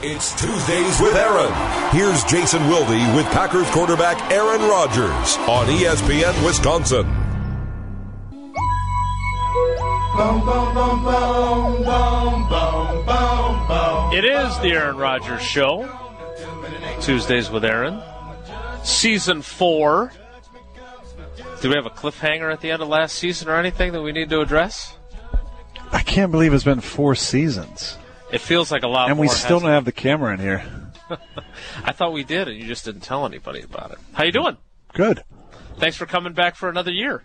It's Tuesdays with Aaron. Here's Jason Wilde with Packers quarterback Aaron Rodgers on ESPN Wisconsin. It is the Aaron Rodgers Show. Tuesdays with Aaron. Season four. Do we have a cliffhanger at the end of last season or anything that we need to address? I can't believe it's been four seasons, It feels like a lot and we still don't have the camera in here. I thought we did, and you just didn't tell anybody about it. How you doing? Good. Thanks for coming back for another year.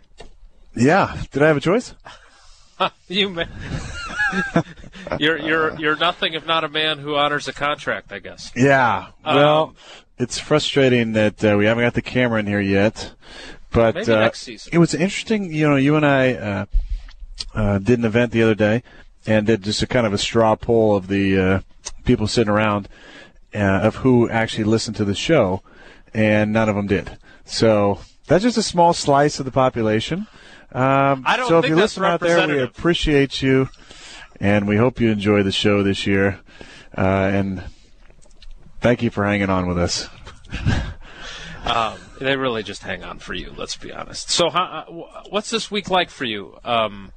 Yeah. Did I have a choice? You, ma- you're you're you're nothing if not a man who honors a contract. I guess. Yeah. Well, Um, it's frustrating that uh, we haven't got the camera in here yet, but Maybe uh, next season. it was interesting. You know, you and I uh, uh, did an event the other day and did just a kind of a straw poll of the uh, people sitting around uh, of who actually listened to the show, and none of them did. So that's just a small slice of the population. Um, I don't so if you listen out there, we appreciate you, and we hope you enjoy the show this year. Uh, and thank you for hanging on with us. Um, they really just hang on for you. Let's be honest. So, how, uh, what's this week like for you? Um,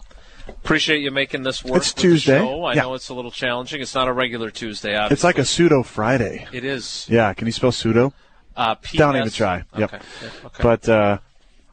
appreciate you making this work. It's Tuesday. I Yeah. know it's a little challenging. It's not a regular Tuesday. Obviously. It's like a pseudo Friday. It is. Yeah, can you spell pseudo? Uh, PS. Don't even try. Yep. Okay. yeah, okay. But uh,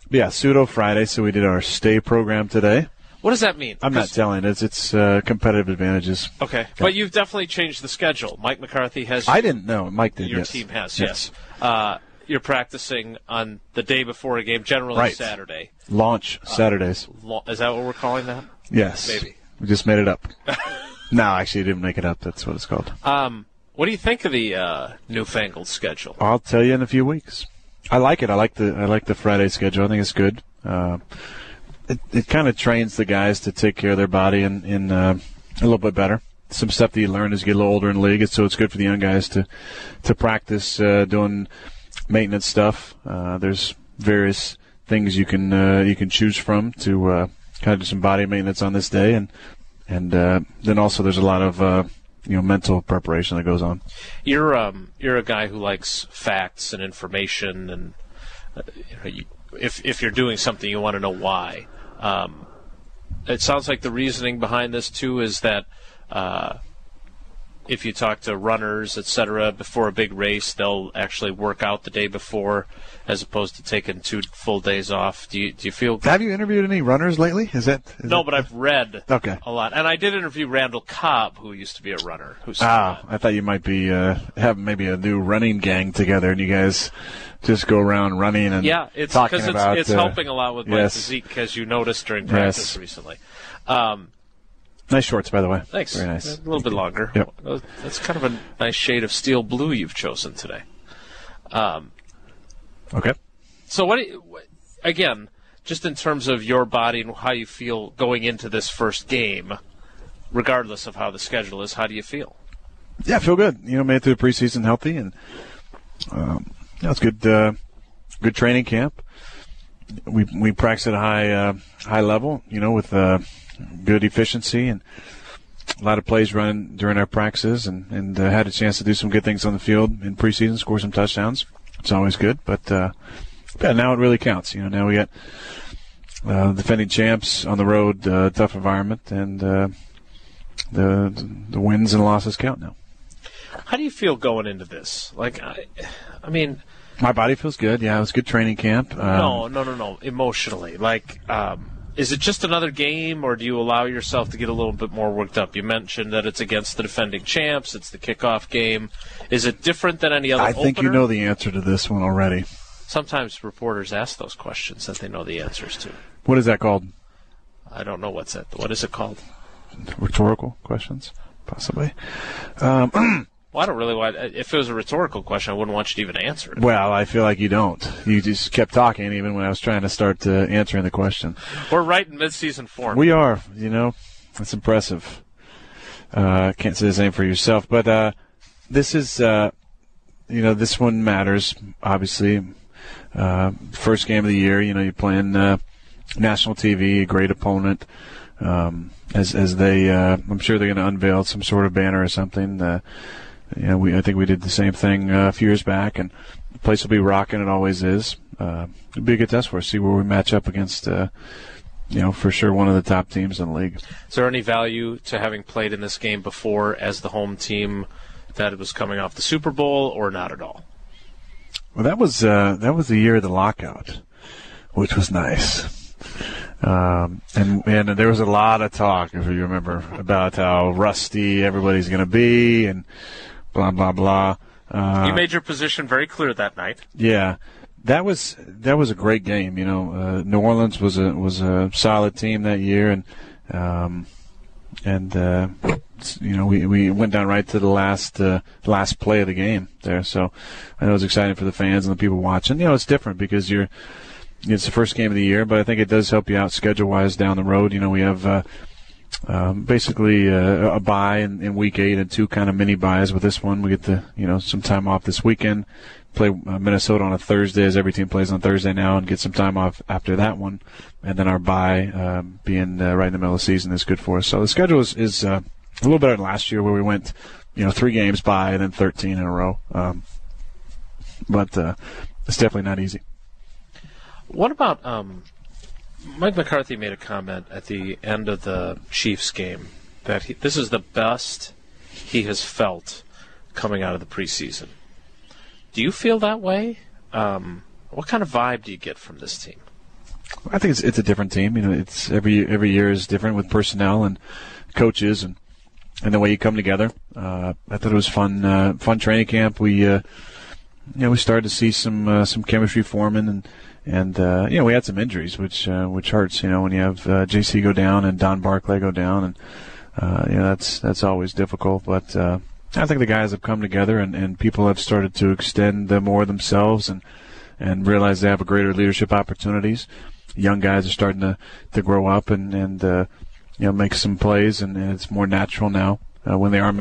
yeah, pseudo Friday. So we did our stay program today. what does that mean? I'm not telling. It's it's uh, competitive advantages. Okay, but you've definitely changed the schedule. Mike McCarthy has. I didn't know. Mike did. Your yes. team has. Yes. Yes. Uh, you're practicing on the day before a game, generally Right. Saturday. Launch Saturdays. Lo- Is that what we're calling that? Yes. maybe. We just made it up. no, actually, you didn't make it up. That's what it's called. Um, what do you think of the uh, newfangled schedule? I'll tell you in a few weeks. I like it. I like the I like the Friday schedule. I think it's good. Uh, it it kind of trains the guys to take care of their body in, in uh, a little bit better. Some stuff that you learn as you get a little older in the league, so it's good for the young guys to to practice uh, doing maintenance stuff. Uh, there's various things you can uh, you can choose from to uh, kind of do some body maintenance on this day, and and uh, then also there's a lot of uh, you know mental preparation that goes on. You're um, you're a guy who likes facts and information, and uh, if if you're doing something, you want to know why. Um, it sounds like the reasoning behind this too is that uh, if you talk to runners, et cetera, before a big race, they'll actually work out the day before, as opposed to taking two full days off. Do you do you feel? Have you interviewed any runners lately? Is that is No, that- but I've read Okay. a lot, and I did interview Randall Cobb, who used to be a runner. Ah. I thought you might be uh, having maybe a new running gang together, and you guys just go around running and Yeah, it's because it's, about. it's uh, helping a lot with my yes. physique, as you noticed during practice Yes. recently. Um, Nice shorts, by the way. thanks. Very nice. A little bit longer. Yep. That's kind of a nice shade of steel blue you've chosen today. Um, Okay. so what? What- again, just in terms of your body and how you feel going into this first game, regardless of how the schedule is, how do you feel? Yeah, I feel good. You know, made it through the preseason healthy, and um, yeah, it's good. Uh, good training camp. We we practice at a high uh, high level. You know, with uh, good efficiency and a lot of plays running during our practices, and and uh, had a chance to do some good things on the field in preseason, score some touchdowns. It's always good, but uh, yeah, now it really counts. You know, now we got uh, defending champs on the road, uh, tough environment, and the the wins and losses count now. How do you feel going into this? Like, I, I mean, My body feels good. Yeah, it was good training camp. Um, no, no, no, no. Emotionally, like, um, is it just another game, or do you allow yourself to get a little bit more worked up? You mentioned that it's against the defending champs. It's the kickoff game. Is it different than any other? I think you know the answer to this one already. Sometimes reporters ask those questions that they know the answers to. What is that called? I don't know what's it. What is it called? Rhetorical questions, possibly. Um, Well, I don't really want. If it was a rhetorical question, I wouldn't want you to even answer it. well, I feel like you don't. You just kept talking even when I was trying to start uh, answering the question. We're right in mid-season form. We are, you know, that's impressive. Uh, can't say the same for yourself, but uh, this is, uh, you know, this one matters. Obviously, uh, first game of the year. You know, you're playing uh, national TV, a great opponent. Um, as as they, uh, I'm sure they're going to unveil some sort of banner or something. You know, we I think we did the same thing uh, a few years back, and the place will be rocking. It always is. Uh, it'll be a good test for us. See where we match up against. Uh, you know, for sure, one of the top teams in the league. Is there any value to having played in this game before as the home team that was coming off the Super Bowl, or not at all? Well, that was uh, that was the year of the lockout, which was nice. Um, and and there was a lot of talk, if you remember, about how rusty everybody's going to be, and blah blah blah. Uh, you made your position very clear that night. Yeah, that was that was a great game. You know, uh, New Orleans was a was a solid team that year, and um, and uh, you know we, we went down right to the last uh, last play of the game there. So I know it was exciting for the fans and the people watching. You know, it's different because you're it's the first game of the year, but I think it does help you out schedule wise down the road. You know, we have. Um, basically uh, a bye in, in week eight and two kind of mini byes with this one. We get the you know some time off this weekend, play uh, Minnesota on a Thursday as every team plays on Thursday now, and get some time off after that one, and then our bye um, being uh, right in the middle of the season is good for us. So the schedule is, is uh, a little better than last year where we went you know three games by and then 13 in a row, um, but uh, it's definitely not easy. What about um, Mike McCarthy made a comment at the end of the Chiefs game that he, this is the best he has felt coming out of the preseason. Do you feel that way? Um, what kind of vibe do you get from this team? I think it's it's a different team. You know, it's every every year is different with personnel and coaches and and the way you come together. Uh, I thought it was fun uh, fun training camp. We uh, you know we started to see some uh, some chemistry forming and and uh, you know we had some injuries which uh, which hurts. You know when you have uh, JC go down and Don Barclay go down and uh, you know that's that's always difficult. But uh, I think the guys have come together and, and people have started to extend the more themselves and and realize they have a greater leadership opportunities. Young guys are starting to, to grow up and and uh, you know make some plays, and, and it's more natural now uh, when they are.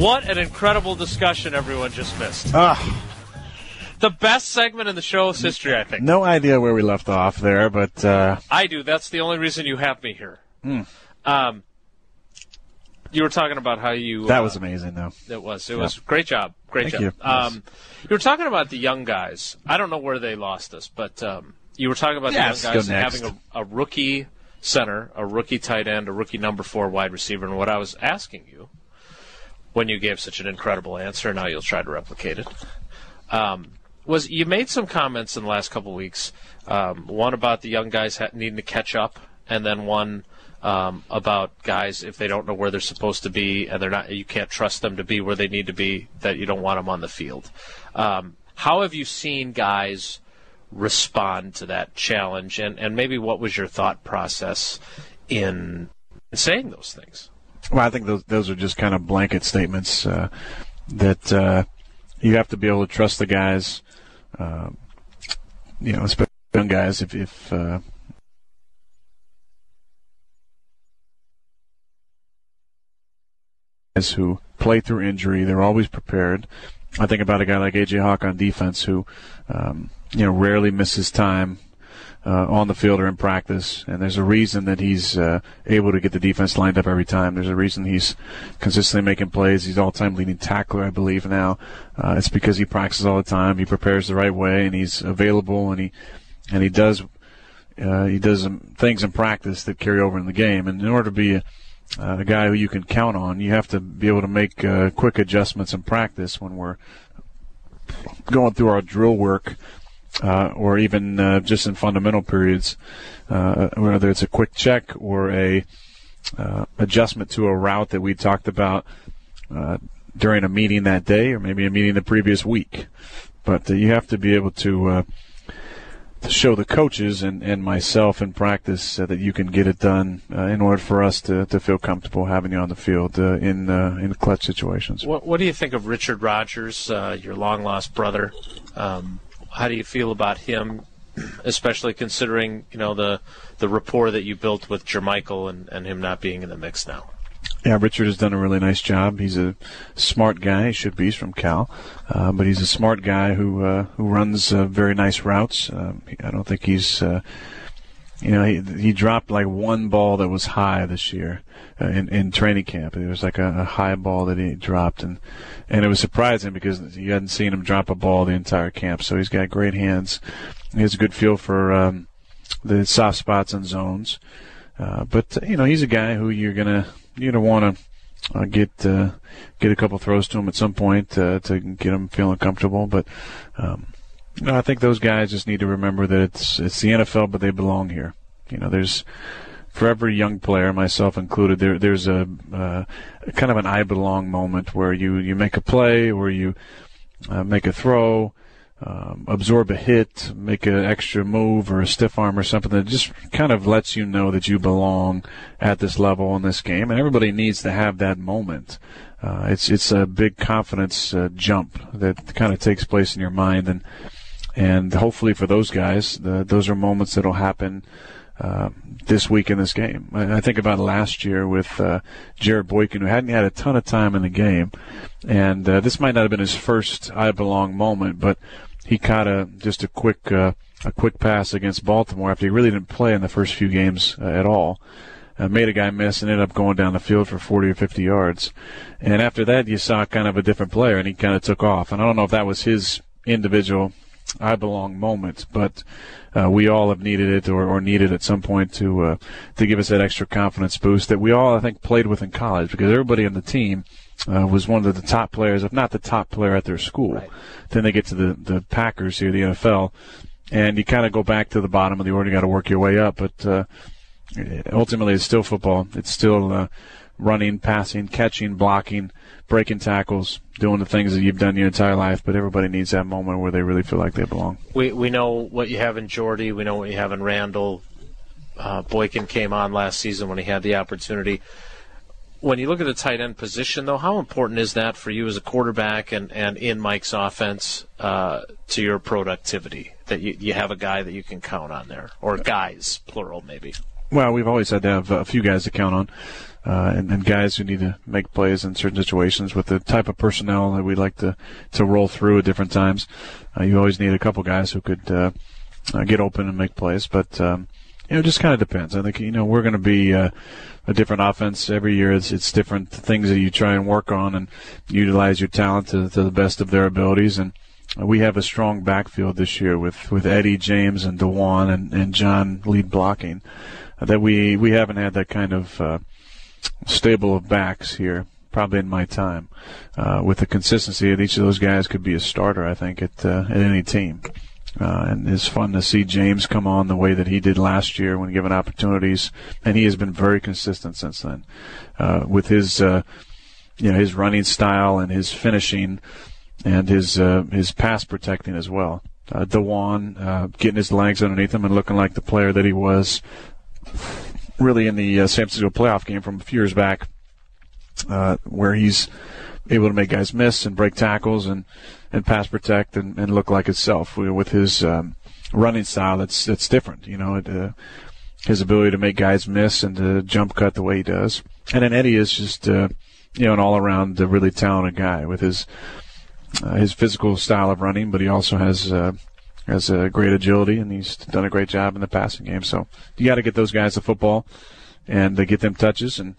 What an incredible discussion everyone just missed. Ah the best segment in the show's history, I think. No idea where we left off there, but uh... I do. That's the only reason you have me here. Mm. Um, you were talking about how you. That uh, was amazing, though. It was. It yeah. was great job. Great Thank job. You. Um, you were talking about the young guys. I don't know where they lost us, but um, you were talking about yeah, the young guys having a, a rookie center, a rookie tight end, a rookie number four wide receiver, and what I was asking you when you gave such an incredible answer, now you'll try to replicate it. Um, was you made some comments in the last couple of weeks. Um, one about the young guys ha- needing to catch up, and then one um, about guys if they don't know where they're supposed to be and they're not, you can't trust them to be where they need to be. That you don't want them on the field. Um, how have you seen guys respond to that challenge, and and maybe what was your thought process in saying those things? Well, I think those those are just kind of blanket statements uh, that uh, you have to be able to trust the guys uh, you know, especially young guys, if, if uh, guys who play through injury, they're always prepared. I think about a guy like AJ Hawk on defense who, um, you know, rarely misses time uh, on the field or in practice, and there's a reason that he's uh, able to get the defense lined up every time. There's a reason he's consistently making plays. He's all-time leading tackler, I believe now. Uh, it's because he practices all the time. He prepares the right way, and he's available, and he and he does uh, he does things in practice that carry over in the game. And in order to be a, a guy who you can count on, you have to be able to make uh, quick adjustments in practice when we're going through our drill work uh, or even uh, just in fundamental periods, uh, whether it's a quick check or a uh, adjustment to a route that we talked about uh, during a meeting that day, or maybe a meeting the previous week. But you have to be able to to show the coaches and, and myself in practice uh, that you can get it done uh, in order for us to, to feel comfortable having you on the field uh, in in clutch situations. What, what do you think of Richard Rodgers, your long lost brother? Um, how do you feel about him, especially considering you know the the rapport that you built with Jermichael and, and him not being in the mix now? Yeah, Richard has done a really nice job. He's a smart guy. He should be. He's from Cal, uh, but he's a smart guy who uh, who runs uh, very nice routes. Um, I don't think he's uh, you know, he he dropped like one ball that was high this year uh, in in training camp. It was like a, a high ball that he dropped, and and it was surprising because you hadn't seen him drop a ball the entire camp. So he's got great hands. He has a good feel for um, the soft spots and zones. Uh, but you know, he's a guy who you're gonna you're gonna want to. Uh, get uh, get a couple throws to him at some point uh, to get him feeling comfortable, but um, I think those guys just need to remember that it's it's the NFL, but they belong here. You know, there's for every young player, myself included, there there's a uh, kind of an I belong moment where you you make a play, where you uh, make a throw, um, absorb a hit, make an extra move or a stiff arm or something that just kind of lets you know that you belong at this level in this game, and everybody needs to have that moment. Uh, it's it's a big confidence uh, jump that kind of takes place in your mind and and hopefully for those guys, the, those are moments that'll happen uh, this week in this game. I, I think about last year with uh, Jarrett Boykin, who hadn't had a ton of time in the game, and uh, this might not have been his first "I belong" moment, but he caught a just a quick uh, a quick pass against Baltimore after he really didn't play in the first few games uh, at all. Uh, made a guy miss and ended up going down the field for 40 or 50 yards. And after that, you saw kind of a different player, and he kind of took off. And I don't know if that was his individual I belong moment, but uh, we all have needed it or, or needed at some point to uh, to give us that extra confidence boost that we all I think played with in college because everybody on the team uh, was one of the top players, if not the top player at their school. Right. Then they get to the the Packers here, the NFL, and you kind of go back to the bottom of the order. You got to work your way up, but uh, ultimately it's still football. It's still uh, running, passing, catching, blocking, breaking tackles, doing the things that you've done your entire life. But everybody needs that moment where they really feel like they belong. We we know what you have in Jordy. We know what you have in Randall. Uh, Boykin came on last season when he had the opportunity. When you look at the tight end position, though, how important is that for you as a quarterback and, and in Mike's offense uh, to your productivity? That you, you have a guy that you can count on there, or guys, plural, maybe. Well, we've always had to have a few guys to count on uh, and, and, guys who need to make plays in certain situations with the type of personnel that we like to, to roll through at different times. Uh, you always need a couple guys who could uh, uh get open and make plays, but um, you know, it just kind of depends. I think you know we're going to be uh, a different offense every year. It's it's different things that you try and work on and utilize your talent to, to the best of their abilities and we have a strong backfield this year with, with Eddie James and DuJuan and, and John lead blocking. Uh, that we we haven't had that kind of uh, stable of backs here, probably in my time. Uh, with the consistency that each of those guys could be a starter, I think, at, uh, at any team. Uh, and it's fun to see James come on the way that he did last year when given opportunities, and he has been very consistent since then. Uh, with his, uh, you know, his running style and his finishing, and his uh, his pass protecting as well. Uh, DuJuan getting his legs underneath him and looking like the player that he was really in the uh, San Francisco playoff game from a few years back, uh, where he's able to make guys miss and break tackles and, and pass protect and, and look like himself with his um, running style. That's that's different, you know. It, uh, his ability to make guys miss and to jump cut the way he does. And then Eddie is just uh, you know an all around uh, really talented guy with his uh, his physical style of running, but he also has uh, has a great agility, and he's done a great job in the passing game. So you got to get those guys the football and uh, get them touches, and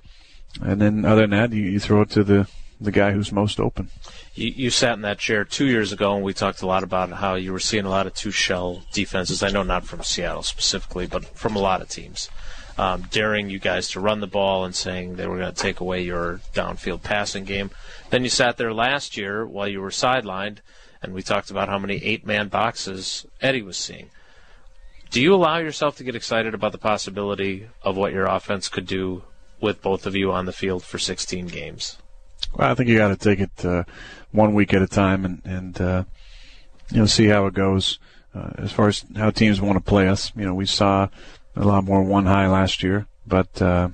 and then other than that, you, you throw it to the the guy who's most open. You, you sat in that chair two years ago, and we talked a lot about how you were seeing a lot of two shell defenses. I know not from Seattle specifically, but from a lot of teams. Um, daring you guys to run the ball and saying they were going to take away your downfield passing game. Then you sat there last year while you were sidelined and we talked about how many eight man boxes Eddie was seeing. Do you allow yourself to get excited about the possibility of what your offense could do with both of you on the field for 16 games? Well, I think you got to take it uh, one week at a time and, and uh, you know see how it goes. Uh, as far as how teams want to play us, you know, we saw a lot more one high last year, but uh,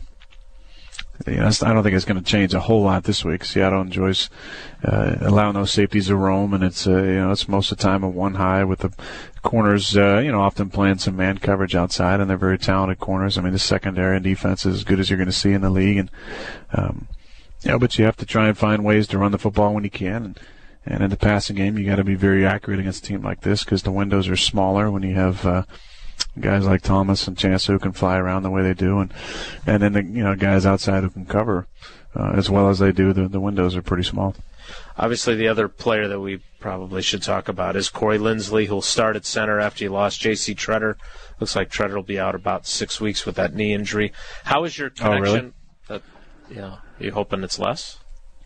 you know, I don't think it's going to change a whole lot this week. Seattle enjoys uh, allowing those safeties to roam, and it's uh, you know it's most of the time a one high with the corners, uh, you know, often playing some man coverage outside, and they're very talented corners. I mean, the secondary and defense is as good as you're going to see in the league, and um, you know, but you have to try and find ways to run the football when you can, and and in the passing game, you got to be very accurate against a team like this because the windows are smaller when you have. Uh, guys like Thomas and Chance who can fly around the way they do, and and then the you know guys outside who can cover uh, as well as they do. The the windows are pretty small. Obviously, the other player that we probably should talk about is Corey Linsley, who'll start at center after he lost J.C. Tretter. Looks like Tretter will be out about six weeks with that knee injury. How is your connection? Oh, really? Uh, yeah, you hoping it's less?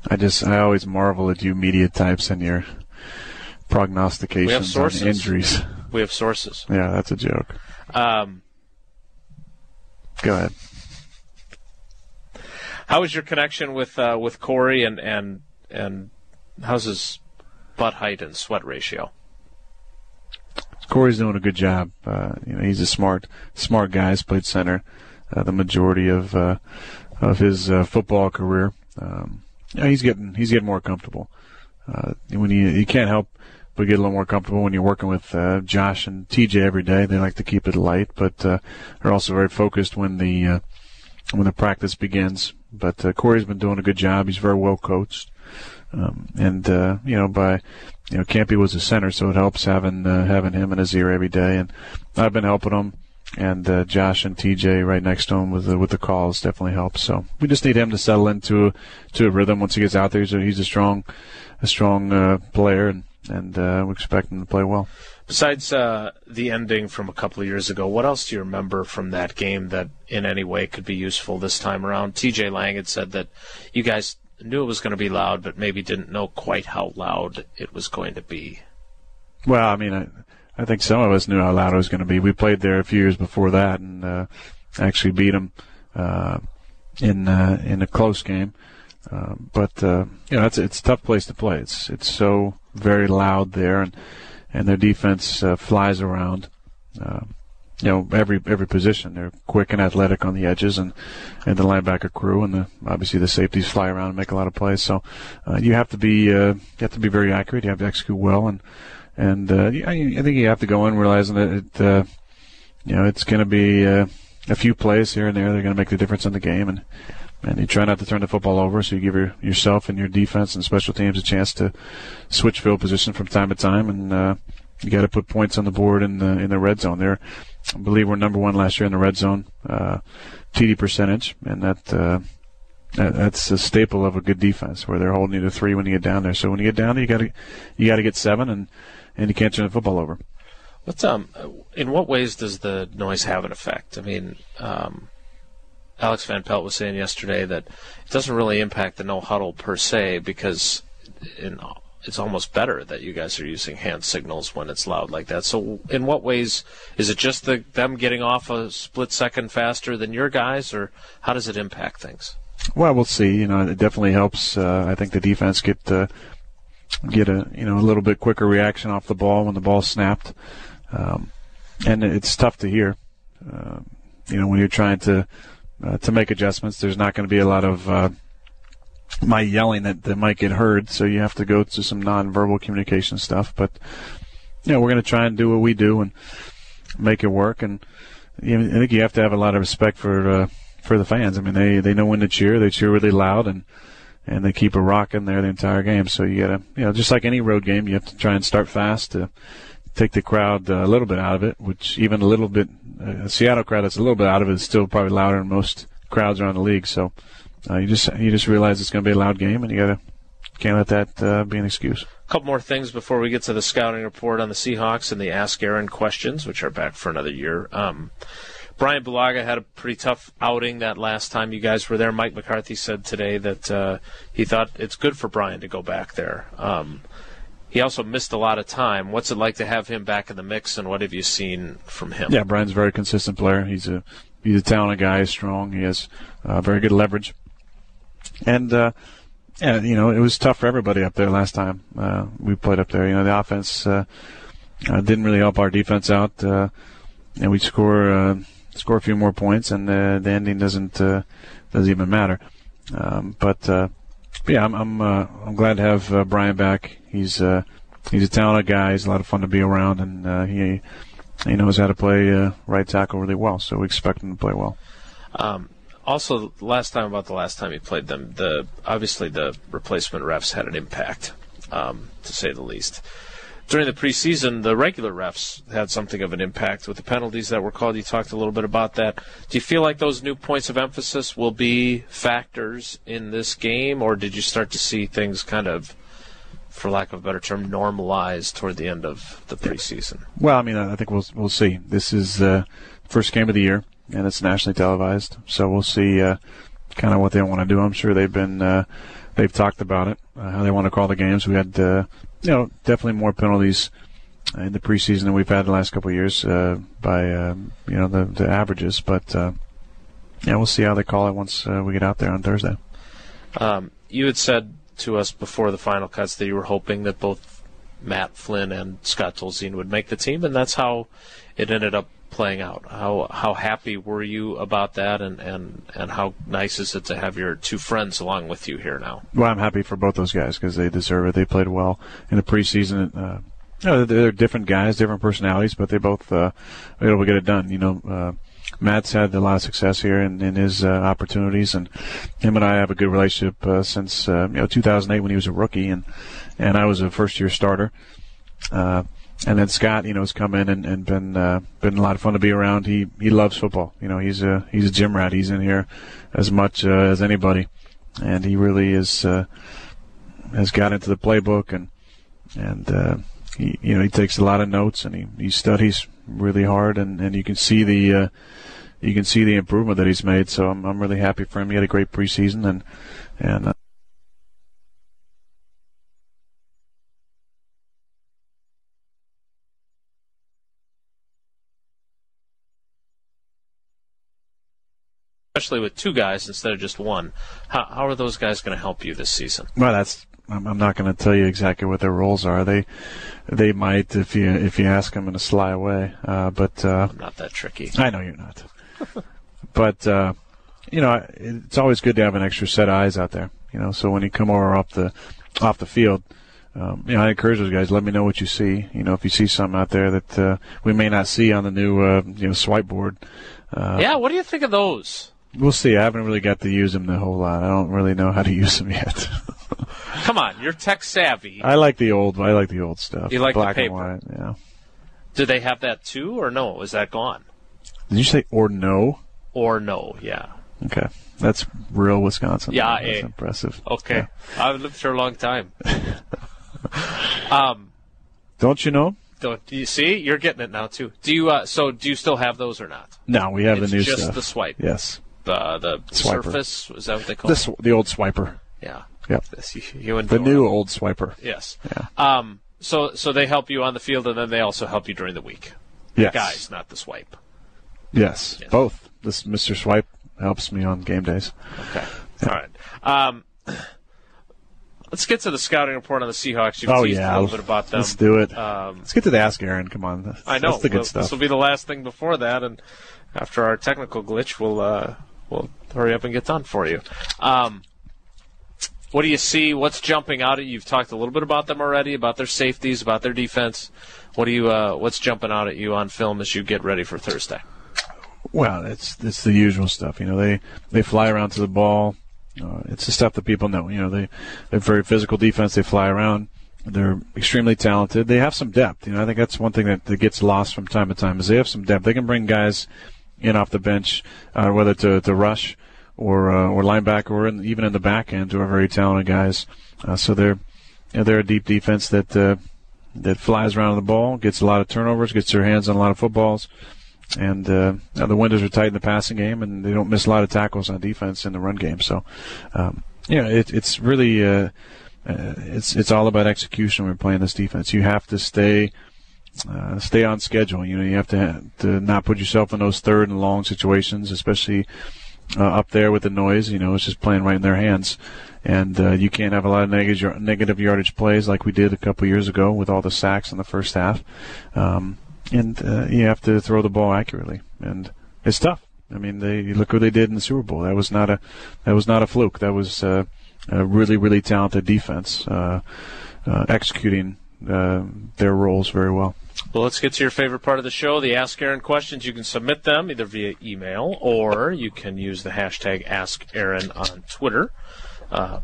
I just I always marvel at you media types and your prognostications on injuries. We have sources. Yeah, that's a joke. Um, Go ahead. How is your connection with uh, with Corey and and and how's his butt height and sweat ratio? Corey's doing a good job. Uh, you know, he's a smart smart guy. He's played center uh, the majority of uh, of his uh, football career. Um, yeah, he's getting he's getting more comfortable. Uh, when you you can't help but get a little more comfortable when you're working with uh, Josh and TJ every day. They like to keep it light, but uh, they're also very focused when the uh, when the practice begins. But uh, Corey's been doing a good job. He's very well coached, um, and uh, you know by you know Campy was a center, so it helps having uh, having him in his ear every day. And I've been helping him and uh, Josh and TJ right next to him with the, with the calls definitely helps. So we just need him to settle into to a rhythm once he gets out there. So he's a strong a strong uh, player, and and uh, we expect them to play well. Besides uh, the ending from a couple of years ago, what else do you remember from that game that in any way could be useful this time around? TJ Lang had said that you guys knew it was going to be loud, but maybe didn't know quite how loud it was going to be. Well, I mean, I, I think some of us knew how loud it was going to be. We played there a few years before that and uh, actually beat them uh, in uh, in a close game. Uh, but uh, you know, it's it's a tough place to play. It's it's so very loud there, and and their defense uh, flies around. Uh, you know, every every position. They're quick and athletic on the edges, and and the linebacker crew, and the obviously the safeties fly around and make a lot of plays. So uh, you have to be you have to be very accurate. You have to execute well, and and I, I think you have to go in realizing that it, you know it's going to be a few plays here and there. They're going to make the difference in the game, and and you try not to turn the football over, so you give your, yourself and your defense and special teams a chance to switch field position from time to time, and uh, you got to put points on the board in the in the red zone. There, I believe we're number one last year in the red zone uh, TD percentage, and that. Uh, that, that's a staple of a good defense, where they're holding you to three when you get down there. So when you get down there, you got to you got to get seven, and and you can't turn the football over. What's um, in what ways does the noise have an effect? I mean, um, Alex Van Pelt was saying yesterday that it doesn't really impact the no huddle per se because in, it's almost better that you guys are using hand signals when it's loud like that. So, in what ways is it just the, them getting off a split second faster than your guys, or how does it impact things? Well, we'll see. You know, it definitely helps. Uh, I think the defense get uh, get a you know a little bit quicker reaction off the ball when the ball snapped, um, and it's tough to hear. Uh, you know, when you're trying to uh, to make adjustments. There's not going to be a lot of uh, my yelling that, that might get heard, so you have to go to some nonverbal communication stuff. But you know, we're going to try and do what we do and make it work. And you know, I think you have to have a lot of respect for uh, for the fans. I mean, they they know when to cheer. They cheer really loud and and they keep a rocking there the entire game. So you got to you know, just like any road game, you have to try and start fast to take the crowd uh, a little bit out of it, which even a little bit a Seattle crowd that's a little bit out of it is still probably louder than most crowds around the league. So uh, you just you just realize it's going to be a loud game, and you gotta can't let that uh, be an excuse. A couple more things before we get to the scouting report on the Seahawks and the Ask Aaron questions, which are back for another year. Um, Brian Bulaga had a pretty tough outing that last time you guys were there. Mike McCarthy said today that uh, he thought it's good for Brian to go back there. Um, he also missed a lot of time. What's it like to have him back in the mix, and what have you seen from him? Yeah, Brian's a very consistent player. He's a he's a talented guy. He's strong. He has uh, very good leverage, and uh, yeah, you know it was tough for everybody up there last time uh, we played up there. You know the offense uh, uh, didn't really help our defense out, uh, and we score score a few more points, and the ending doesn't doesn't even matter. Um, but yeah, I'm I'm, uh, I'm glad to have uh, Brian back. He's uh, he's a talented guy. He's a lot of fun to be around, and uh, he he knows how to play uh, right tackle really well. So we expect him to play well. Um, also, last time about the last time he played them, the obviously the replacement refs had an impact, um, to say the least. During the preseason, the regular refs had something of an impact with the penalties that were called. You talked a little bit about that. Do you feel like those new points of emphasis will be factors in this game, or did you start to see things kind of, for lack of a better term, normalize toward the end of the preseason? Well, I mean, I think we'll we'll see. This is uh, first game of the year, and it's nationally televised, so we'll see uh, kind of what they want to do. I'm sure they've been uh, they've talked about it, uh, how they want to call the games. We had uh, you know, definitely more penalties in the preseason than we've had the last couple of years uh, by uh, you know the, the averages. But uh, yeah, we'll see how they call it once uh, we get out there on Thursday. Um, you had said to us before the final cuts that you were hoping that both Matt Flynn and Scott Tolzien would make the team, and that's how it ended up playing out. How how happy were you about that, and, and, and how nice is it to have your two friends along with you here now? Well, I'm happy for both those guys because they deserve it. They played well in the preseason. Uh, you know, they're different guys, different personalities, but they both uh, were able to get it done. You know, uh, Matt's had a lot of success here in, in his uh, opportunities, and him and I have a good relationship uh, since uh, you know 2008 when he was a rookie, and and I was a first year starter. Uh, and then Scott, you know, has come in and, and been uh, been a lot of fun to be around. He he loves football. You know, he's a he's a gym rat. He's in here as much uh, as anybody, and he really is uh, has got into the playbook and and uh, he you know he takes a lot of notes and he, he studies really hard and, and you can see the uh, you can see the improvement that he's made. So I'm I'm really happy for him. He had a great preseason and and. Especially with two guys instead of just one. How, how are those guys going to help you this season? Well, that's I'm, not going to tell you exactly what their roles are. They they might if you if you ask them in a sly way. Uh, but uh, I'm not that tricky. I know you're not. but uh, you know, it's always good to have an extra set of eyes out there. You know, so when you come over off the off the field. Um, you know, I encourage those guys. Let me know what you see. You know, if you see something out there that uh, we may not see on the new, uh, you know, swipe board. Uh, yeah, what do you think of those? We'll see. I haven't really got to use them the whole lot. I don't really know how to use them yet. Come on, you're tech savvy. I like the old. I like the old stuff. You like Black the paper? And white, yeah. Do they have that too, or no? Is that gone? Did you say or no? Or no? Yeah. Okay, that's real Wisconsin. Yeah, that's eh. impressive. Okay, I've lived here a long time. um, Don't you know? don't do you see? You're getting it now too. Do you? Uh, so do you still have those or not? No, we have it's the new just stuff. the swipe. Yes, The the Swiper. surface is that what they call the it? the old swiper. Yeah. Yep. Yes, you, you and The Dora. new old swiper. Yes. Yeah. Um. So so they help you on the field, and then they also help you during the week. Yes. Guys, not the swipe. Yes. Yes. Both. This Mr. Swipe helps me on game days. Okay. All right. Um. Let's get to the scouting report on the Seahawks. You've Oh teased yeah, a little bit about them. let's do it. Um, let's get to the Ask Aaron. Come on, that's, I know. that's the good Well, stuff. This will be the last thing before that, and after our technical glitch, we'll uh, we'll hurry up and get done for you. Um, what do you see? What's jumping out at you? You've talked a little bit about them already, about their safeties, about their defense. What do you? Uh, what's jumping out at you on film as you get ready for Thursday? Well, it's it's the usual stuff. You know, they they fly around to the ball. Uh, it's the stuff that people know. You know, they they're very physical defense. They fly around. They're extremely talented. They have some depth. You know, I think that's one thing that, that gets lost from time to time is they have some depth. They can bring guys in off the bench, uh, whether to, to rush or uh, or linebacker or in, even in the back end, who are very talented guys. Uh, so they're you know, they're a deep defense that uh, that flies around the ball, gets a lot of turnovers, gets their hands on a lot of footballs and uh, the windows are tight in the passing game, and they don't miss a lot of tackles on defense in the run game. So, um, yeah, it, it's really uh, uh, it's it's all about execution when we're playing this defense. You have to stay uh, stay on schedule. You know, you have to to not put yourself in those third and long situations, especially uh, up there with the noise. You know, it's just playing right in their hands. And uh, you can't have a lot of negative negative yardage plays like we did a couple years ago with all the sacks in the first half. Um, and uh, you have to throw the ball accurately, and it's tough. I mean, they look what they did in the Super Bowl. That was not a that was not a fluke. That was uh, a really really talented defense uh, executing their roles very well. Well, let's get to your favorite part of the show, the Ask Aaron questions. You can submit them either via email or you can use the hashtag Ask Aaron on Twitter. Uh,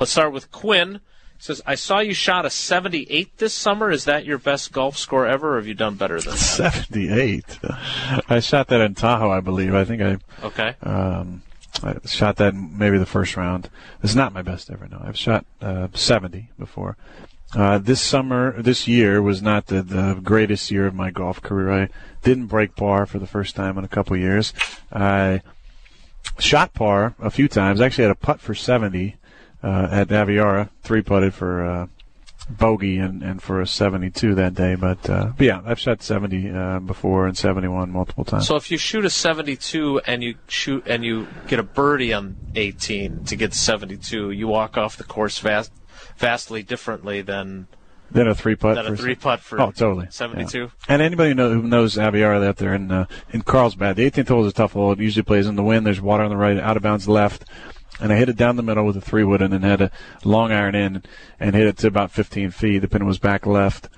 let's start with Quinn. says, I saw you shot a 78 this summer. Is that your best golf score ever, or have you done better than that? 78. I shot that in Tahoe, I believe. I think I Okay. um, I shot that maybe the first round. It's not my best ever. No, I've shot uh, 70 before. Uh, this summer, this year was not the, the greatest year of my golf career. I didn't break par for the first time in a couple years. I shot par a few times. I actually had a putt for 70 uh, at Aviara, three putted for uh, bogey and, and for a 72 that day. But, uh, but yeah, I've shot 70 uh, before and 71 multiple times. So if you shoot a 72 and you shoot and you get a birdie on 18 to get 72, you walk off the course vast, vastly differently than then a three putt. than for a three putt for Oh, totally. 72. Yeah. And anybody who, know, who knows Aviara out there in uh, in Carlsbad, the 18th hole is a tough hole. It usually plays in the wind. There's water on the right, out of bounds left. And I hit it down the middle with a three wood and then had a long iron in and hit it to about 15 feet. The pin was back left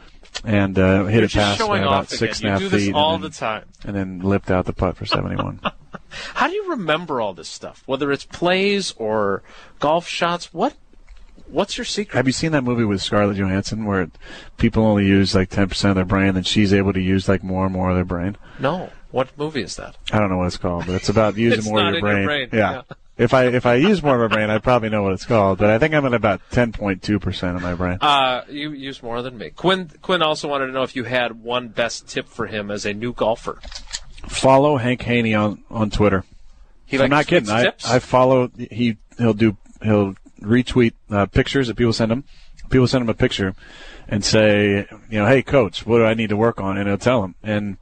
and uh, hit You're it past about off again. six and a half do this feet. all and, the time. and then lipped out the putt for 71. How do you remember all this stuff? Whether it's plays or golf shots, what what's your secret? Have you seen that movie with Scarlett Johansson where people only use like 10% of their brain and she's able to use like more and more of their brain? No. What movie is that? I don't know what it's called, but it's about using It's more of your in your brain. brain, Yeah. yeah. If I if I use more of my brain, I'd probably know what it's called. But I think I'm at about 10.2 percent of my brain. Uh, you use more than me. Quinn Quinn also wanted to know if you had one best tip for him as a new golfer. Follow Hank Haney on on Twitter. He I'm not kidding. I. I follow. He he'll do he'll retweet uh, pictures that people send him. People send him a picture and say, you know, hey coach, what do I need to work on? And he'll tell him. And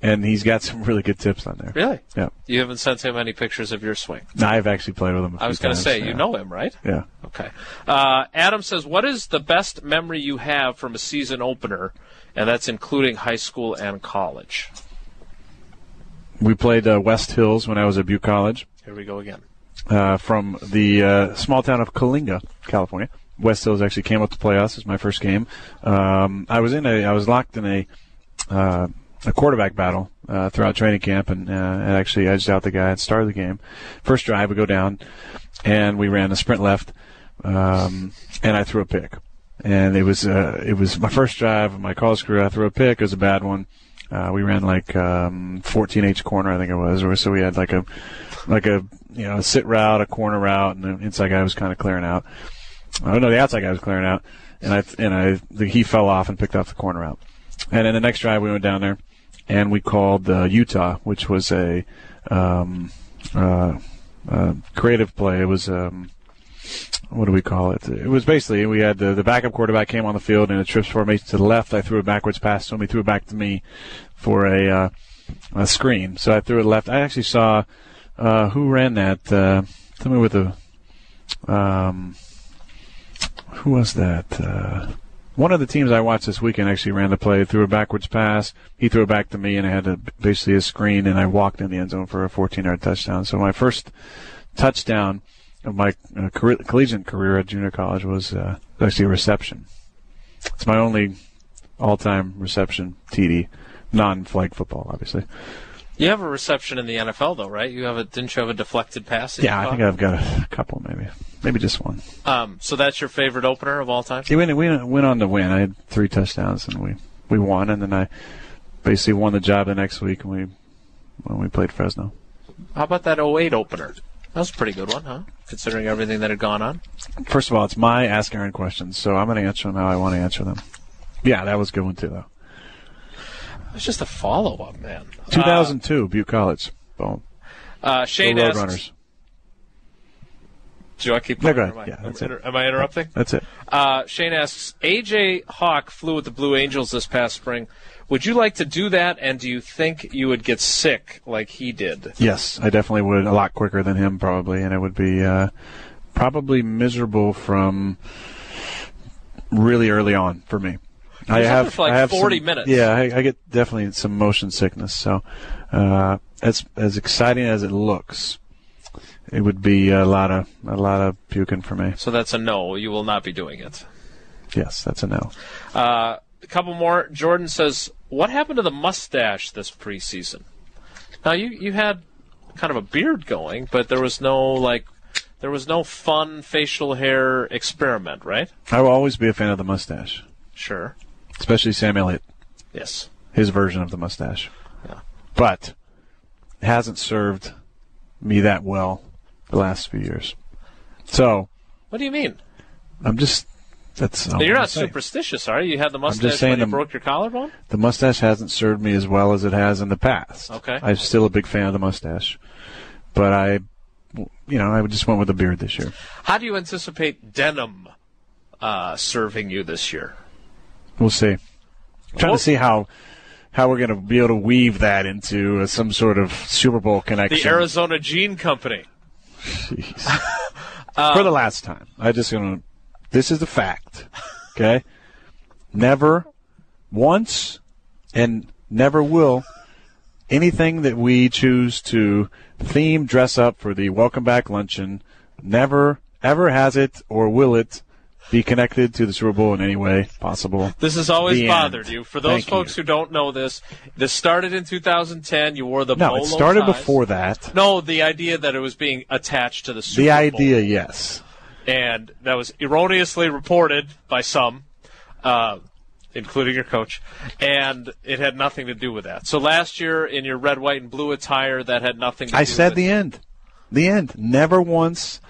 and he's got some really good tips on there. really? Yeah. You haven't sent him any pictures of your swing. No, I've actually played with him. I I was going to say, you know him, right? Yeah. Okay. Uh, Adam says, "What is the best memory you have from a season opener?" And that's including high school and college. We played uh, West Hills when I was at Butte College. Here we go again. Uh, from the uh, small town of Coalinga, California. West Hills actually came up to play us. It was my first game. Um, I was in a, I was locked in a, uh, a quarterback battle uh, throughout training camp, and, uh, and actually edged out the guy at start of the game. First drive, we go down, and we ran a sprint left, um, and I threw a pick. And it was it was my first drive of my college career. I threw a pick. It was a bad one. We ran like um, 14H corner, I think it was, so we had like a like a you know a sit route, a corner route, and the inside guy was kind of clearing out. I don't know, the outside guy was clearing out, and I and I the, he fell off and picked off the corner route. And then the next drive we went down there, and we called uh, Utah, which was a um, uh, uh, creative play. It was um, what do we call it? It was basically we had the, the backup quarterback came on the field in a trips formation to the left. I threw a backwards pass to him. He threw it back to me for a, uh, a screen. So I threw it left. I actually saw uh, who ran that. Uh, tell me what the um, who was that? Uh, one of the teams I watched this weekend actually ran the play, threw a backwards pass. He threw it back to me, and I had a, basically a screen, and I walked in the end zone for a 14-yard touchdown. So my first touchdown of my uh, career, collegiate career at junior college was uh, actually a reception. It's my only all-time reception TD, non-flag football, obviously. You have a reception in the NFL, though, right? You have a didn't you have a deflected pass? Yeah, I think? I've got a couple, maybe, maybe just one. Um, so that's your favorite opener of all time? Yeah, we, we went on to win. I had three touchdowns, and we, we won. And then I basically won the job the next week when we when we played Fresno. How about that 08 opener? That was a pretty good one, huh? Considering everything that had gone on. First of all, it's my Ask Aaron questions, so I'm going to answer them how I want to answer them. Yeah, that was a good one too, though. It was just a follow up, man. 2002, Butte College. Boom. Uh, uh, The Shane asks. Do I keep No, going? go Am. I, Yeah, that's am, it. am I interrupting? That's it. Uh, Shane asks, AJ Hawk flew with the Blue Angels this past spring. Would you like to do that? And do you think you would get sick like he did? Yes, I definitely would. A lot quicker than him, probably, and it would be uh, probably miserable from really early on for me. I have for like I have 40 some- minutes. Yeah, I, I get definitely some motion sickness. So, uh, as as exciting as it looks, it would be a lot of a lot of puking for me. So that's a no. You will not be doing it. Yes, that's a no. Uh, a couple more. Jordan says, "What happened to the mustache this preseason?" Now you you had kind of a beard going, but there was no like there was no fun facial hair experiment, right? I will always be a fan of the mustache, Sure. Especially Sam Elliott, Yes. his version of the mustache. Yeah. But it hasn't served me that well the last few years. So What do you mean? I'm just that's You're not superstitious, are you? You had the just mustache saying when you the- broke your collarbone? The mustache hasn't served me as well as it has in the past. Okay. I'm still a big fan of the mustache, but I, you know, I just went with the beard this year. How do you anticipate denim uh, serving you this year? We'll see. trying Well- to see how how we're going to be able to weave that into uh, some sort of Super Bowl connection. The Arizona Gene Company. For the last time, I just going to. This is the fact. Okay. Never, once, and never will. Anything that we choose to theme, dress up for the welcome back luncheon, never, ever has it or will it be connected to the Super Bowl in any way possible. This has always The bothered end. you. For those Thank folks you. who don't know this, this started in 2010. You wore the No, it started ties. before that. No, the idea that it was being attached to the Super The Bowl. idea, yes. and that was erroneously reported by some, uh, including your coach, and it had nothing to do with that. So last year, in your red, white, and blue attire, that had nothing. to I do said the end. The end. Never once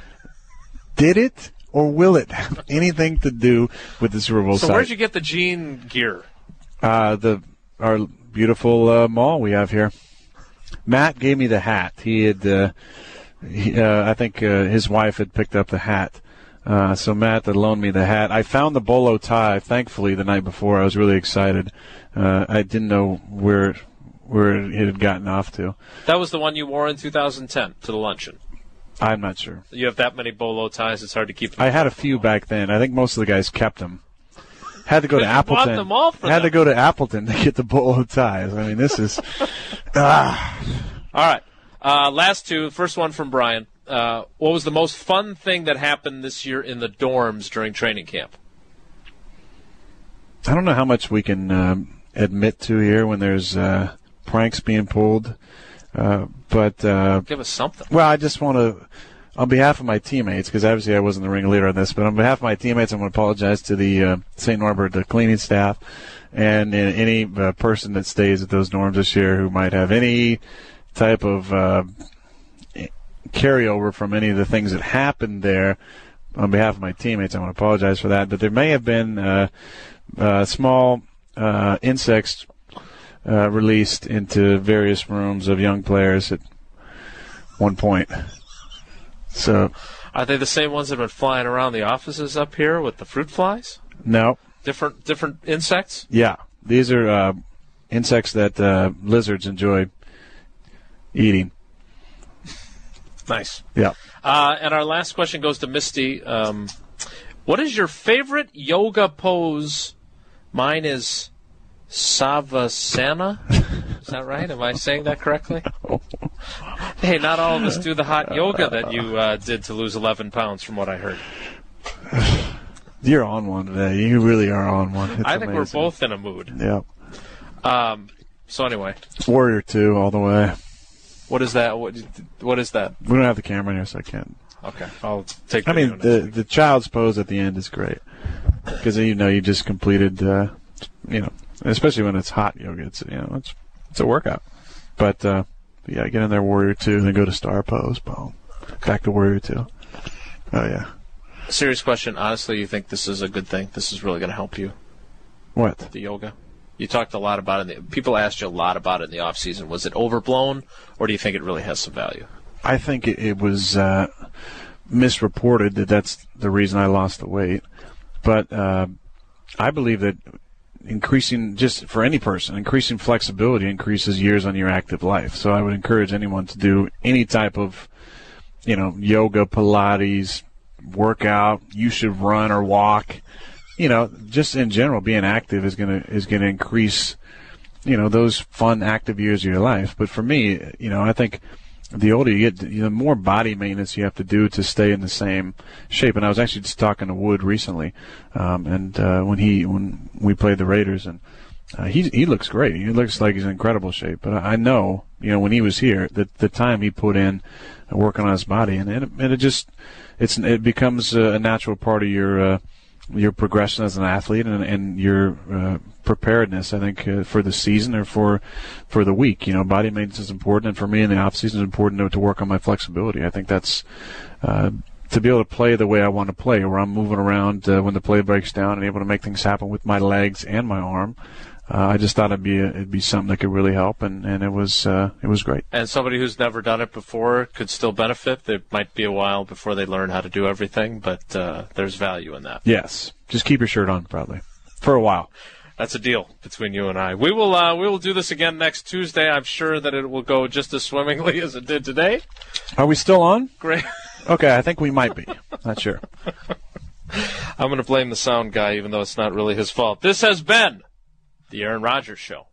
did it or will it have anything to do with the Super Bowl So site. where'd you get the jean gear? uh, the our beautiful uh, mall we have here. Matt gave me the hat. He had, uh, he, uh, I think uh, his wife had picked up the hat. Uh, so Matt had loaned me the hat. I found the bolo tie, thankfully, the night before. I was really excited. Uh, I didn't know where where it had gotten off to. That was the one you wore in 2010 to the luncheon. I'm not sure. You have that many bolo ties; it's hard to keep. Them I had a few back then. I think most of the guys kept them. Had to go to Appleton. them all for had to go to Appleton to get the bolo ties. I mean, this is ah, All right. Uh, last two. First one from Brian. Uh, what was the most fun thing that happened this year in the dorms during training camp? I don't know how much we can um, admit to here when there's uh, pranks being pulled, uh, but uh, Give us something. well, I just want to, on behalf of my teammates, because obviously I wasn't the ringleader on this, but on behalf of my teammates, I'm going to apologize to the uh, St. Norbert the cleaning staff and uh, any uh, person that stays at those dorms this year who might have any type of uh, carryover from any of the things that happened there. On behalf of my teammates, I want to apologize for that. But there may have been uh, uh, small uh, insects uh, released into various rooms of young players at one point. So, Are they the same ones that have been flying around the offices up here with the fruit flies? no, Different different insects? yeah, these are uh, insects that uh, lizards enjoy eating. Nice. Yeah. Uh, and our last question goes to Misty. Um, what is your favorite yoga pose? Mine is Savasana. Is that right? Am I saying that correctly? hey, not all of us do the hot yoga that you uh, did to lose 11 pounds, from what I heard. You're on one today. You really are on one. It's I think amazing. we're both in a mood. Yep. Um, so anyway, Warrior two all the way. what is that? What, what is that? We don't have the camera here, so I can't. Okay, I'll take. I mean, the week. the child's pose at the end is great because you know you just completed, uh, you know, especially when it's hot yoga. It's you know it's it's a workout. But uh, yeah, get in there, warrior two, then go to star pose. Boom, back to warrior two. Oh yeah. serious question. Honestly, you think this is a good thing? This is really going to help you, What? the yoga. You talked a lot about it. In the, people asked you a lot about it in the off season. Was it overblown, or do you think it really has some value? I think it, it was uh, misreported that that's the reason I lost the weight. But uh, I believe that increasing, just for any person, increasing flexibility increases years on your active life. So I would encourage anyone to do any type of, you know, yoga, Pilates, workout. You should run or walk. You know, just in general, being active is gonna is gonna increase you know those fun active years of your life but for me you know i think the older you get the more body maintenance you have to do to stay in the same shape. And i was actually just talking to wood recently um, and uh, when he when we played the raiders and uh, he he looks great. He looks like he's in incredible shape. But i know you know, when he was here, that the time he put in working on his body, and it, and it just it's it becomes a natural part of your uh, your progression as an athlete and, and your uh, preparedness. I think uh, for the season or for for the week, you know, body maintenance is important, and for me in the off season, it's important to, to work on my flexibility. I think that's uh, to be able to play the way I want to play, where I'm moving around uh, when the play breaks down and able to make things happen with my legs and my arm uh, I just thought it'd be a, it'd be something that could really help, and, and it was uh, it was great. And somebody who's never done it before could still benefit. It might be a while before they learn how to do everything, but uh, there's value in that. Yes, just keep your shirt on probably for a while. That's a deal between you and I. We will uh, we will do this again next Tuesday. I'm sure that it will go just as swimmingly as it did today. Are we still on? Great. Okay, I think we might be. Not sure. I'm going to blame the sound guy, even though it's not really his fault. This has been the Aaron Rodgers Show.